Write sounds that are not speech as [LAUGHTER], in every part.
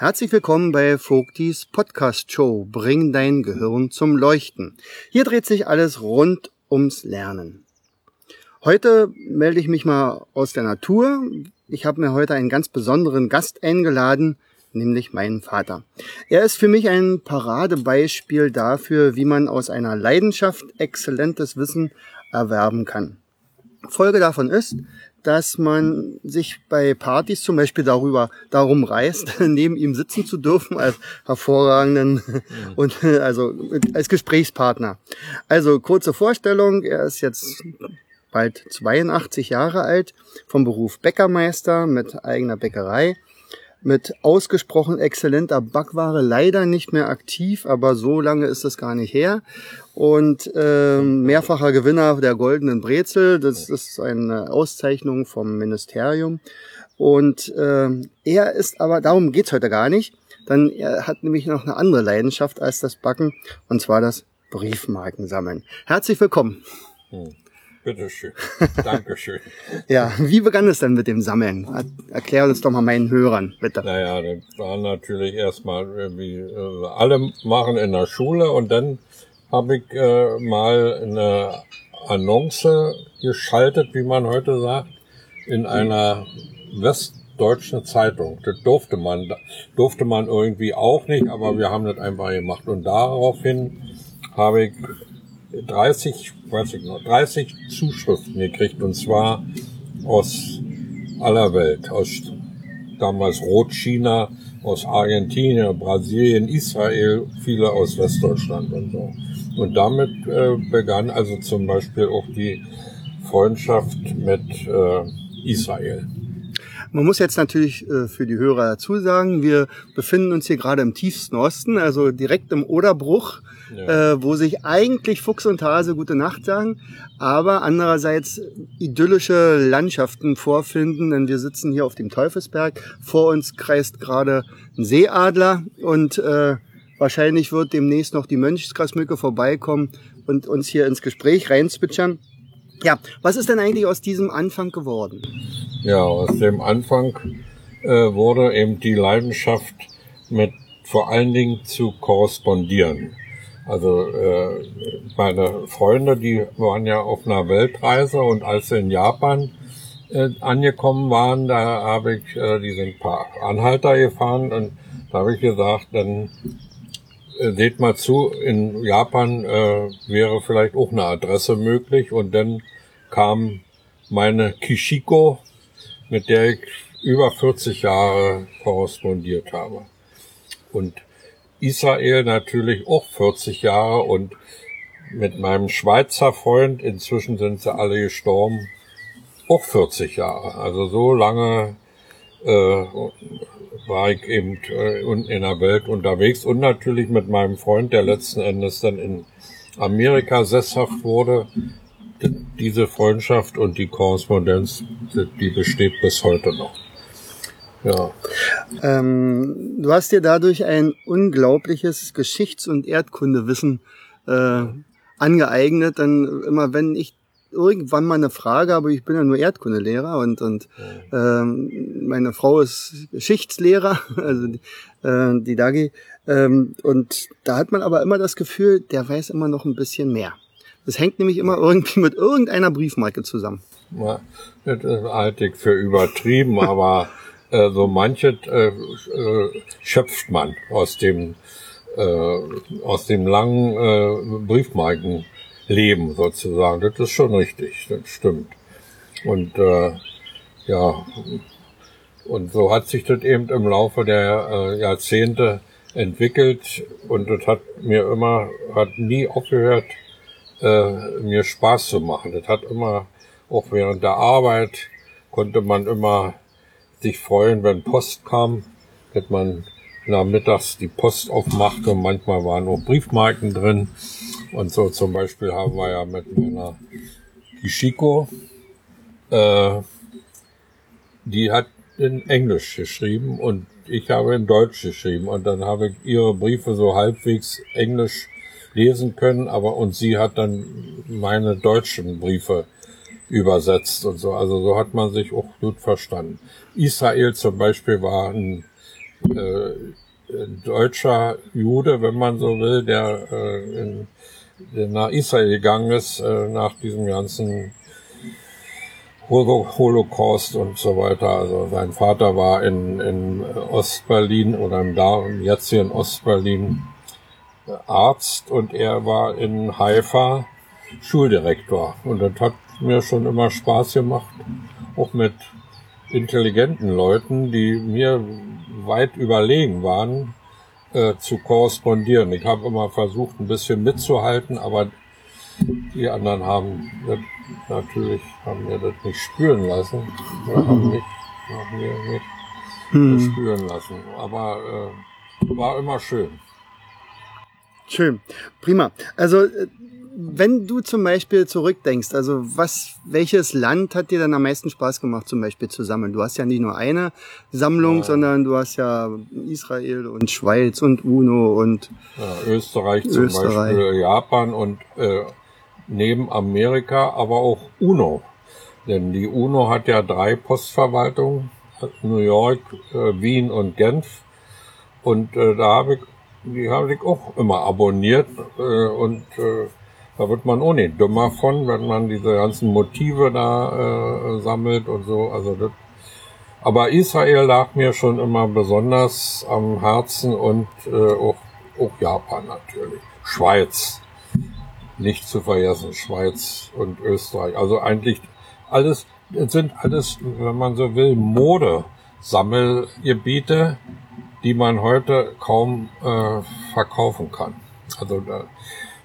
Herzlich willkommen bei Vogtis Podcast Show. Bring dein Gehirn zum Leuchten. Hier dreht sich alles rund ums Lernen. Heute melde ich mich mal aus der Natur. Ich habe mir heute einen ganz besonderen Gast eingeladen, nämlich meinen Vater. Er ist für mich ein Paradebeispiel dafür, wie man aus einer Leidenschaft exzellentes Wissen erwerben kann. Folge davon ist, dass man sich bei Partys zum Beispiel darüber darum reißt, [LAUGHS] neben ihm sitzen zu dürfen als hervorragenden und also als Gesprächspartner. Also kurze Vorstellung: Er ist jetzt bald 82 Jahre alt, vom Beruf Bäckermeister mit eigener Bäckerei mit ausgesprochen exzellenter Backware, leider nicht mehr aktiv, aber so lange ist das gar nicht her. Und äh, mehrfacher Gewinner der Goldenen Brezel, das ist eine Auszeichnung vom Ministerium. Und äh, er ist aber, darum geht's heute gar nicht, dann er hat nämlich noch eine andere Leidenschaft als das Backen, und zwar das Briefmarkensammeln. Herzlich willkommen. Hm. Bitteschön. [LAUGHS] Dankeschön. ja, wie begann es denn mit dem Sammeln? Erklär uns doch mal meinen Hörern, bitte. Naja, das war natürlich erstmal, wie äh, alle machen in der Schule und dann habe ich äh, mal eine Annonce geschaltet, wie man heute sagt, in einer westdeutschen Zeitung. Das durfte man, durfte man irgendwie auch nicht, aber wir haben das einfach gemacht. Und daraufhin habe ich 30, weiß ich noch, 30 Zuschriften gekriegt und zwar aus aller Welt, aus damals Rotchina, aus Argentinien, Brasilien, Israel, viele aus Westdeutschland und so. Und damit äh, begann also zum Beispiel auch die Freundschaft mit äh, Israel. Man muss jetzt natürlich äh, für die Hörer dazu sagen, wir befinden uns hier gerade im tiefsten Osten, also direkt im Oderbruch ja. äh, wo sich eigentlich Fuchs und Hase gute Nacht sagen, aber andererseits idyllische Landschaften vorfinden, denn wir sitzen hier auf dem Teufelsberg. Vor uns kreist gerade ein Seeadler und äh, wahrscheinlich wird demnächst noch die Mönchsgrasmücke vorbeikommen und uns hier ins Gespräch reinzwitschern. Ja, was ist denn eigentlich aus diesem Anfang geworden? Ja, aus dem Anfang äh, wurde eben die Leidenschaft mit vor allen Dingen zu korrespondieren. Also äh, meine Freunde, die waren ja auf einer Weltreise und als sie in Japan äh, angekommen waren, da habe ich, äh, die sind ein paar Anhalter gefahren und da habe ich gesagt, dann seht mal zu, in Japan äh, wäre vielleicht auch eine Adresse möglich und dann kam meine Kishiko, mit der ich über 40 Jahre korrespondiert habe. Und Israel natürlich auch 40 Jahre und mit meinem Schweizer Freund, inzwischen sind sie alle gestorben, auch 40 Jahre. Also so lange äh, war ich eben äh, in der Welt unterwegs und natürlich mit meinem Freund, der letzten Endes dann in Amerika sesshaft wurde. Diese Freundschaft und die Korrespondenz, die besteht bis heute noch. Ja. Ähm, du hast dir dadurch ein unglaubliches Geschichts- und Erdkundewissen äh, angeeignet. Denn immer wenn ich irgendwann mal eine Frage habe, ich bin ja nur Erdkundelehrer und, und ähm, meine Frau ist Geschichtslehrer, [LAUGHS] also die, äh, die Dagi. Ähm, und da hat man aber immer das Gefühl, der weiß immer noch ein bisschen mehr. Das hängt nämlich immer irgendwie mit irgendeiner Briefmarke zusammen. Ja, das halte ich für übertrieben, [LAUGHS] aber äh, so manches äh, äh, schöpft man aus dem äh, aus dem langen äh, Briefmarkenleben sozusagen. Das ist schon richtig, das stimmt. Und äh, ja, und so hat sich das eben im Laufe der äh, Jahrzehnte entwickelt und das hat mir immer, hat nie aufgehört, äh, mir Spaß zu machen. Das hat immer, auch während der Arbeit, konnte man immer sich freuen, wenn Post kam dass man nachmittags die Post aufmacht und manchmal waren auch Briefmarken drin. Und so zum Beispiel haben wir ja mit meiner Ishiko, äh, die hat in Englisch geschrieben und ich habe in Deutsch geschrieben und dann habe ich ihre Briefe so halbwegs Englisch lesen können, aber und sie hat dann meine deutschen Briefe übersetzt und so. Also so hat man sich auch gut verstanden. Israel zum Beispiel war ein äh, deutscher Jude, wenn man so will, der, äh, in, der nach Israel gegangen ist, äh, nach diesem ganzen Holocaust und so weiter. Also sein Vater war in, in Ostberlin oder im, da, hier in Ostberlin Arzt und er war in Haifa Schuldirektor. Und das hat mir schon immer Spaß gemacht, auch mit intelligenten Leuten, die mir weit überlegen waren, äh, zu korrespondieren. Ich habe immer versucht, ein bisschen mitzuhalten, aber die anderen haben das natürlich haben mir das nicht spüren lassen. Oder haben mich haben mir nicht hm. spüren lassen. Aber äh, war immer schön. Schön, prima. Also äh, wenn du zum Beispiel zurückdenkst, also was, welches Land hat dir dann am meisten Spaß gemacht, zum Beispiel zu sammeln? Du hast ja nicht nur eine Sammlung, ja. sondern du hast ja Israel und Schweiz und UNO und ja, Österreich zum Österreich. Beispiel, Japan und äh, neben Amerika aber auch UNO. Denn die UNO hat ja drei Postverwaltungen, New York, äh, Wien und Genf. Und äh, da habe ich, die habe ich auch immer abonniert äh, und äh, da wird man nicht dümmer von, wenn man diese ganzen Motive da äh, sammelt und so. Also das, aber Israel lag mir schon immer besonders am Herzen und äh, auch, auch Japan natürlich. Schweiz, nicht zu vergessen, Schweiz und Österreich. Also eigentlich alles, es sind alles, wenn man so will, Mode-Sammelgebiete, die man heute kaum äh, verkaufen kann. Also da,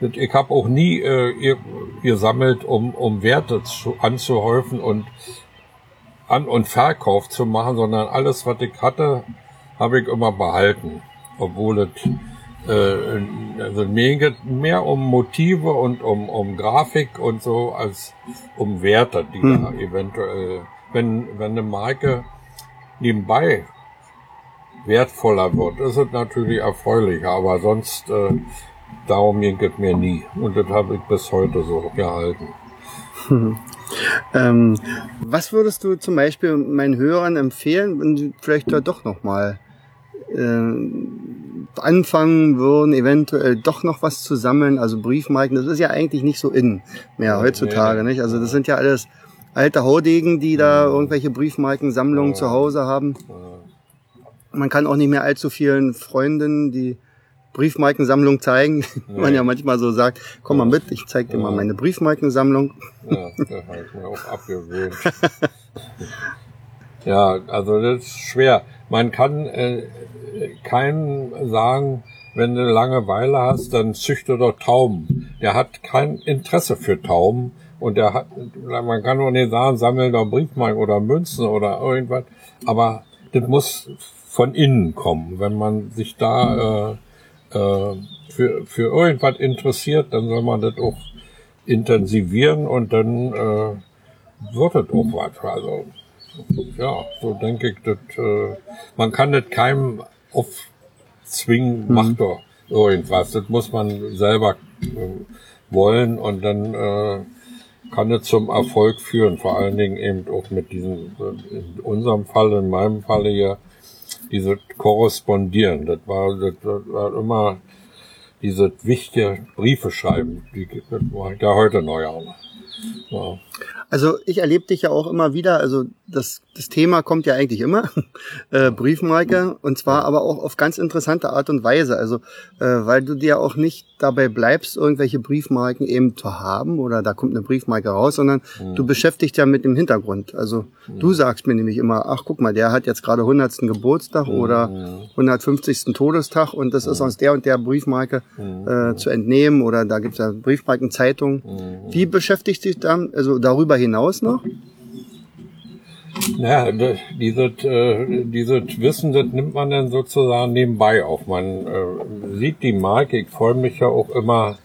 ich habe auch nie äh, gesammelt, um, um Werte zu, anzuhäufen und An- und Verkauf zu machen, sondern alles, was ich hatte, habe ich immer behalten. Obwohl es äh, also mir geht mehr um Motive und um, um Grafik und so als um Werte, die hm. da eventuell, wenn, wenn eine Marke nebenbei wertvoller wird, ist es natürlich erfreulicher, aber sonst äh, darum ging es mir nie. Und das habe ich bis heute so gehalten. [LAUGHS] ähm, was würdest du zum Beispiel meinen Hörern empfehlen, wenn sie vielleicht da doch nochmal äh, anfangen würden, eventuell doch noch was zu sammeln, also Briefmarken, das ist ja eigentlich nicht so in mehr heutzutage, nicht? Also das sind ja alles alte Haudegen, die da irgendwelche Briefmarkensammlungen zu Hause haben. Man kann auch nicht mehr allzu vielen Freundinnen, die Briefmarkensammlung zeigen. [LAUGHS] Nee. Man ja manchmal so sagt, komm mal mit, ich zeig dir mal meine Briefmarkensammlung. Ja, das habe ich mir auch abgewöhnt. [LAUGHS] ja, also das ist schwer. Man kann äh, keinem sagen, wenn du Langeweile hast, dann züchte doch Tauben. Der hat kein Interesse für Tauben und der hat, man kann doch nicht sagen, sammel doch Briefmarken oder Münzen oder irgendwas, aber das muss von innen kommen. Wenn man sich da äh, äh, für, für irgendwas interessiert, dann soll man das auch intensivieren und dann äh, wird es auch was. Also ja, so denke ich, dass, äh, man kann nicht keinem aufzwingen, mhm. macht doch irgendwas. Das muss man selber äh, wollen und dann äh, kann es zum Erfolg führen. Vor allen Dingen eben auch mit diesem, in unserem Fall, in meinem Falle hier, diese Korrespondieren. Das war, das war immer diese wichtige Briefe schreiben, die das ja heute neu auch. Ja. Also ich erlebe dich ja auch immer wieder, also das, das Thema kommt ja eigentlich immer, [LAUGHS] äh, Briefmarke, und zwar aber auch auf ganz interessante Art und Weise. Also äh, weil du dir auch nicht dabei bleibst, irgendwelche Briefmarken eben zu haben oder da kommt eine Briefmarke raus, sondern mhm. du beschäftigst ja mit dem Hintergrund. Also mhm. du sagst mir nämlich immer, ach guck mal, der hat jetzt gerade 100. Geburtstag mhm. oder 150. Todestag und das ist mhm. aus der und der Briefmarke mhm. äh, zu entnehmen oder da gibt's ja Briefmarkenzeitung. Mhm. Wie beschäftigt sich dann, also darüber hinaus noch? Ja, dieses, äh, dieses Wissen, das nimmt man dann sozusagen nebenbei auf. Man äh, sieht die Marke, ich freue mich ja auch immer,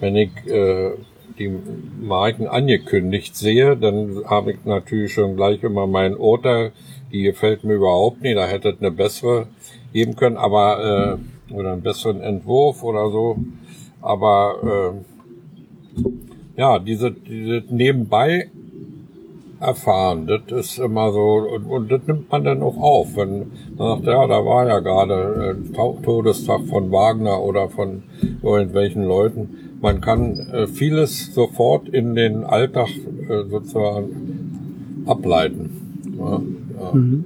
wenn ich äh, die Marken angekündigt sehe, dann habe ich natürlich schon gleich immer mein Urteil, die gefällt mir überhaupt nicht, da hätte es eine bessere geben können, aber äh, oder einen besseren Entwurf oder so. Aber äh, ja, diese, diese nebenbei erfahren. Das ist immer so, und, und das nimmt man dann auch auf, wenn man sagt, ja, da war ja gerade äh, Todestag von Wagner oder von irgendwelchen Leuten. Man kann äh, vieles sofort in den Alltag äh, sozusagen ableiten. Ja, ja. Mhm.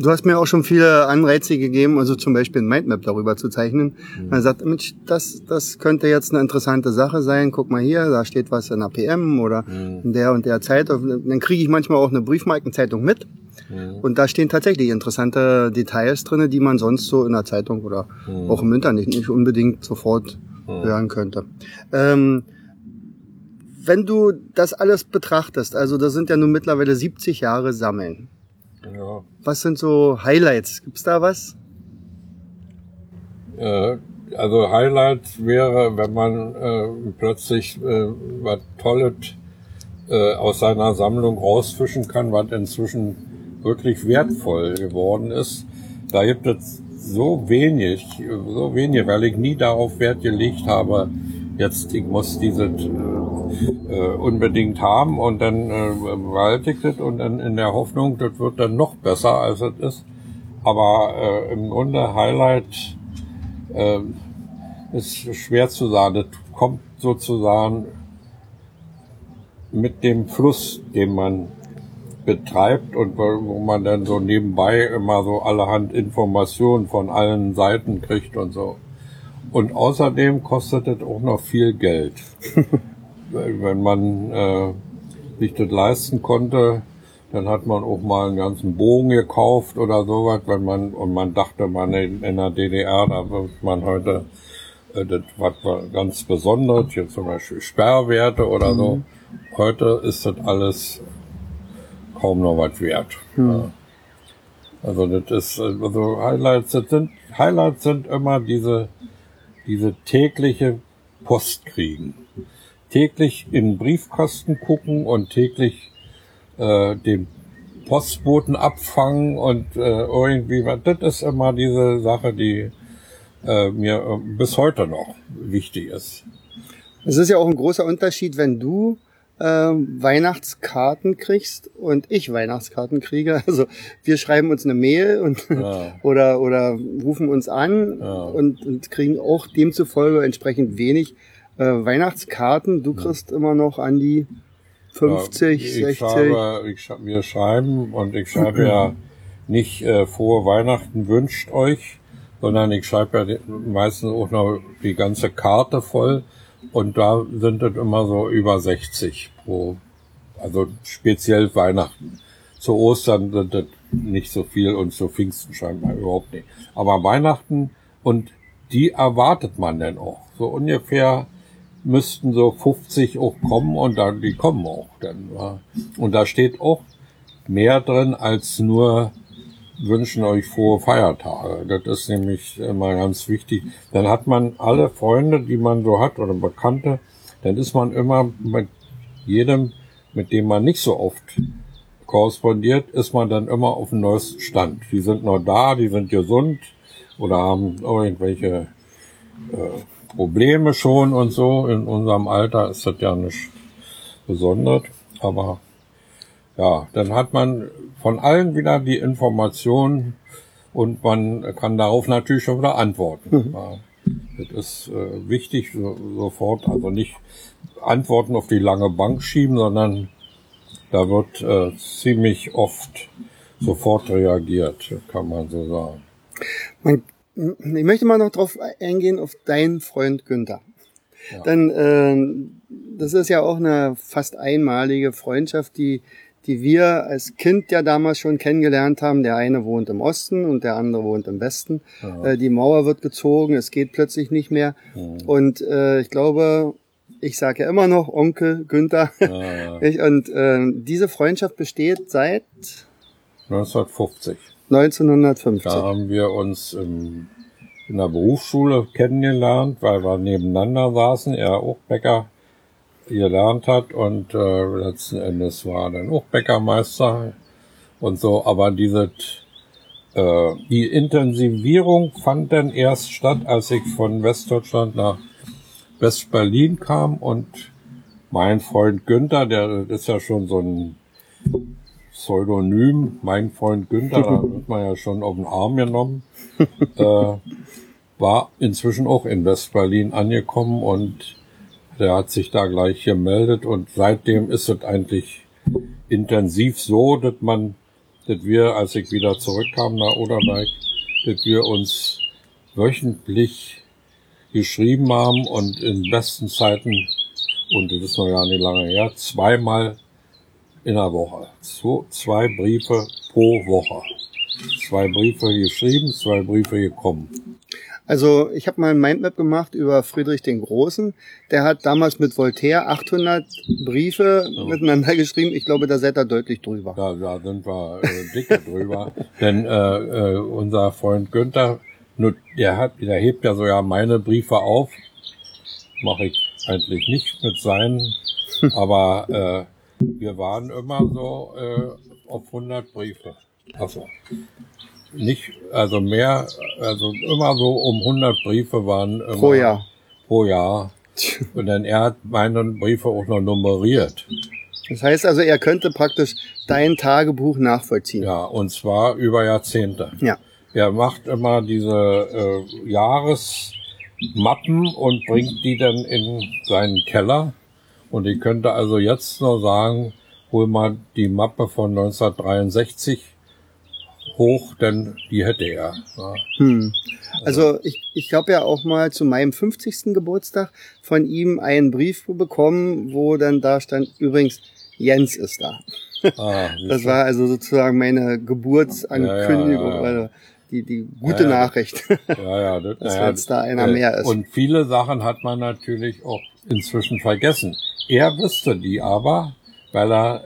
Du hast mir auch schon viele Anreize gegeben, also zum Beispiel ein Mindmap darüber zu zeichnen. Mhm. Man sagt, Mensch, das, das könnte jetzt eine interessante Sache sein. Guck mal hier, da steht was in der PM oder mhm. in der und der Zeit. Dann kriege ich manchmal auch eine Briefmarkenzeitung mit. Mhm. Und da stehen tatsächlich interessante Details drinne, die man sonst so in der Zeitung oder mhm. auch im Internet nicht unbedingt sofort mhm. hören könnte. Ähm, wenn du das alles betrachtest, also das sind ja nun mittlerweile 70 Jahre Sammeln. Ja. Was sind so Highlights? Gibt's da was? Äh, also Highlights wäre, wenn man äh, plötzlich äh, was Tolles äh, aus seiner Sammlung rausfischen kann, was inzwischen wirklich wertvoll geworden ist. Da gibt es so wenig, so wenig, weil ich nie darauf Wert gelegt habe, jetzt ich muss diese äh, unbedingt haben und dann äh, bewältigt es und dann in der Hoffnung, das wird dann noch besser als es ist. Aber äh, im Grunde Highlight äh, ist schwer zu sagen. Das kommt sozusagen mit dem Fluss, den man betreibt und wo man dann so nebenbei immer so allerhand Informationen von allen Seiten kriegt und so. Und außerdem kostet es auch noch viel Geld. [LAUGHS] Wenn man äh, sich das leisten konnte, dann hat man auch mal einen ganzen Bogen gekauft oder sowas, wenn man, und man dachte, man in, in der DDR, da wird man heute, äh, das war ganz Besonderes, hier zum Beispiel Sperrwerte oder so. Mhm. Heute ist das alles kaum noch was wert. Mhm. Ja. Also das ist, also Highlights das sind, Highlights sind immer diese, diese tägliche Post kriegen. Täglich in den Briefkasten gucken und täglich äh, den Postboten abfangen und äh, irgendwie, das ist immer diese Sache, die äh, mir äh, bis heute noch wichtig ist. Es ist ja auch ein großer Unterschied, wenn du äh, Weihnachtskarten kriegst und ich Weihnachtskarten kriege. [LAUGHS] Also wir schreiben uns eine Mail und ja. [LAUGHS] oder oder rufen uns an ja. und, und kriegen auch demzufolge entsprechend wenig äh, Weihnachtskarten. Du kriegst immer noch an die 50, ich 60. Schreibe, ich, wir schreiben und ich schreibe ja nicht äh, frohe Weihnachten wünscht euch, sondern ich schreibe ja meistens auch noch die ganze Karte voll und da sind es immer so über 60 pro, also speziell Weihnachten. Zu Ostern sind das nicht so viel und zu Pfingsten scheinbar überhaupt nicht. Aber Weihnachten und die erwartet man dann auch. So ungefähr müssten so 50 auch kommen und dann, die kommen auch dann. Und da steht auch mehr drin als nur wünschen euch frohe Feiertage. Das ist nämlich immer ganz wichtig. Dann hat man alle Freunde, die man so hat oder Bekannte, dann ist man immer mit jedem, mit dem man nicht so oft korrespondiert, ist man dann immer auf dem neuesten Stand. Die sind noch da, die sind gesund oder haben irgendwelche äh, Probleme schon und so. In unserem Alter ist das ja nicht besonders, aber ja, dann hat man von allen wieder die Informationen und man kann darauf natürlich schon wieder antworten. Mhm. Das ist äh, wichtig, so, sofort, also nicht Antworten auf die lange Bank schieben, sondern da wird äh, ziemlich oft sofort reagiert, kann man so sagen. Man, ich möchte mal noch drauf eingehen auf deinen Freund Günther. Ja. Dann, äh, das ist ja auch eine fast einmalige Freundschaft, die die wir als Kind ja damals schon kennengelernt haben. Der eine wohnt im Osten und der andere wohnt im Westen. Ja. Äh, die Mauer wird gezogen, es geht plötzlich nicht mehr. Ja. Und äh, ich glaube, Ich sage ja immer noch Onkel Günther. [LAUGHS] Ich, und äh, diese Freundschaft besteht seit 1950. 1950. Da haben wir uns im, in der Berufsschule kennengelernt, weil wir nebeneinander saßen. Er auch Bäcker gelernt hat und äh, letzten Endes war er dann auch Bäckermeister und so. Aber diese äh, die Intensivierung fand dann erst statt, als ich von Westdeutschland nach West-Berlin kam und mein Freund Günther, der ist ja schon so ein Pseudonym, mein Freund Günther, da wird man ja schon auf den Arm genommen, [LAUGHS] äh, war inzwischen auch in West-Berlin angekommen und der hat sich da gleich gemeldet und seitdem ist es eigentlich intensiv so, dass man, dass wir, als ich wieder zurückkam nach Oderberg, dass wir uns wöchentlich geschrieben haben und in besten Zeiten, und das ist noch gar nicht lange her, zweimal in der Woche. Zwei, Briefe pro Woche. Zwei Briefe geschrieben, zwei Briefe gekommen. Also ich habe mal ein Mindmap gemacht über Friedrich den Großen. Der hat damals mit Voltaire 800 Briefe miteinander geschrieben. Ich glaube, da seid ihr deutlich drüber. Da, da sind wir äh, dicke drüber. [LAUGHS] Denn äh, äh, unser Freund Günther, der hat, der hebt ja sogar meine Briefe auf. Mache ich eigentlich nicht mit seinen. [LAUGHS] Aber äh, wir waren immer so äh, auf 100 Briefe. Also nicht, also mehr, also immer so um 100 Briefe waren immer, Pro Jahr. Pro Jahr. Und dann er hat meine Briefe auch noch nummeriert. Das heißt also, er könnte praktisch dein Tagebuch nachvollziehen. Ja, und zwar über Jahrzehnte. Ja. Er macht immer diese äh, Jahresmappen und bringt die dann in seinen Keller. Und ich könnte also jetzt nur sagen, hol mal die Mappe von 1963 hoch, denn die hätte er. Ja. Hm. Also ich, ich habe ja auch mal zu meinem 50. Geburtstag von ihm einen Brief bekommen, wo dann da stand, übrigens, Jens ist da. Ah, [LAUGHS] Das war also sozusagen meine Geburtsankündigung, Ja, ja, die, die gute. Nachricht. ja, ja, das, [LAUGHS] Dass jetzt da einer äh, mehr ist. Und viele Sachen hat man natürlich auch inzwischen vergessen. Er wüsste die aber, weil er,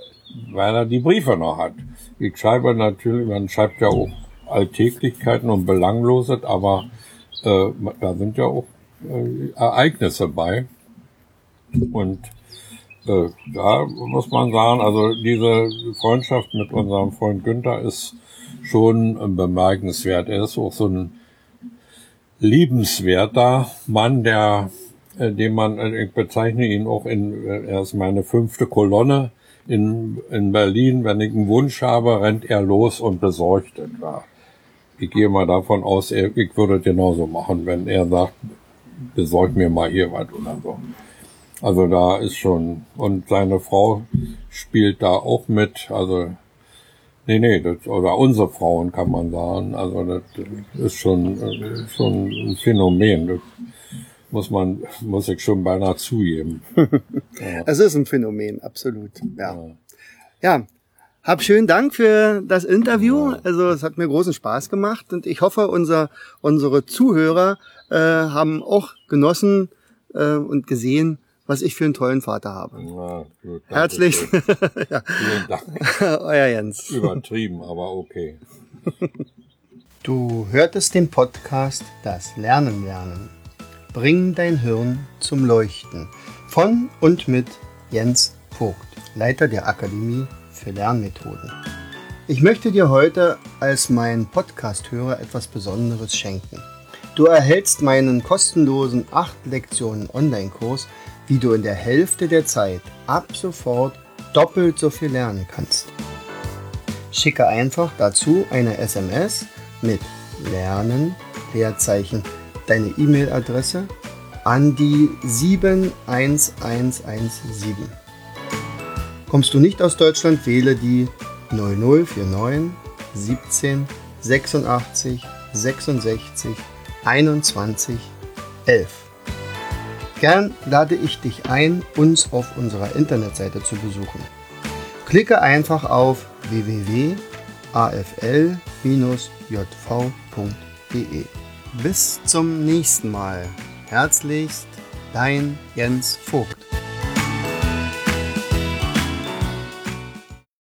weil er die Briefe noch hat. Ich schreibe natürlich, man schreibt ja auch Alltäglichkeiten und Belangloses, aber äh, da sind ja auch äh, Ereignisse bei. Und äh, da muss man sagen, also diese Freundschaft mit unserem Freund Günther ist schon äh, bemerkenswert. Er ist auch so ein liebenswerter Mann, der, den man, äh, ich bezeichne ihn auch in, äh, er ist meine fünfte Kolonne in, in Berlin. Wenn ich einen Wunsch habe, rennt er los und besorgt etwa. Ich gehe mal davon aus, ich würde genauso machen, wenn er sagt, besorg mir mal hier was oder so. Also da ist schon, und seine Frau spielt da auch mit, also Nee, nee, das, oder unsere Frauen kann man sagen. Also das ist schon, äh, schon ein Phänomen. Das muss man, muss ich schon beinahe zugeben. [LAUGHS] Es ist ein Phänomen, absolut. Ja. Ja. Hab schönen Dank für das Interview. Also es hat mir großen Spaß gemacht und ich hoffe, unser, unsere Zuhörer äh, haben auch genossen äh, und gesehen, was ich für einen tollen Vater habe. Ja, gut, Herzlich, schön. [LAUGHS] Vielen Dank. [LAUGHS] euer Jens. Übertrieben, aber okay. Du hörtest den Podcast Das Lernen lernen. Bring dein Hirn zum Leuchten. Von und mit Jens Vogt, Leiter der Akademie für Lernmethoden. Ich möchte dir heute als mein Podcast-Hörer etwas Besonderes schenken. Du erhältst meinen kostenlosen 8 Lektionen Online-Kurs, wie du in der Hälfte der Zeit ab sofort doppelt so viel lernen kannst. Schicke einfach dazu eine SMS mit Lernen, Leerzeichen, deine E-Mail-Adresse an die 71117. Kommst du nicht aus Deutschland, wähle die 0049 17 86 66 21 11. Gern lade ich dich ein, uns auf unserer Internetseite zu besuchen. Klicke einfach auf www.afl-jv.de. Bis zum nächsten Mal. Herzlichst, Dein Jens Vogt.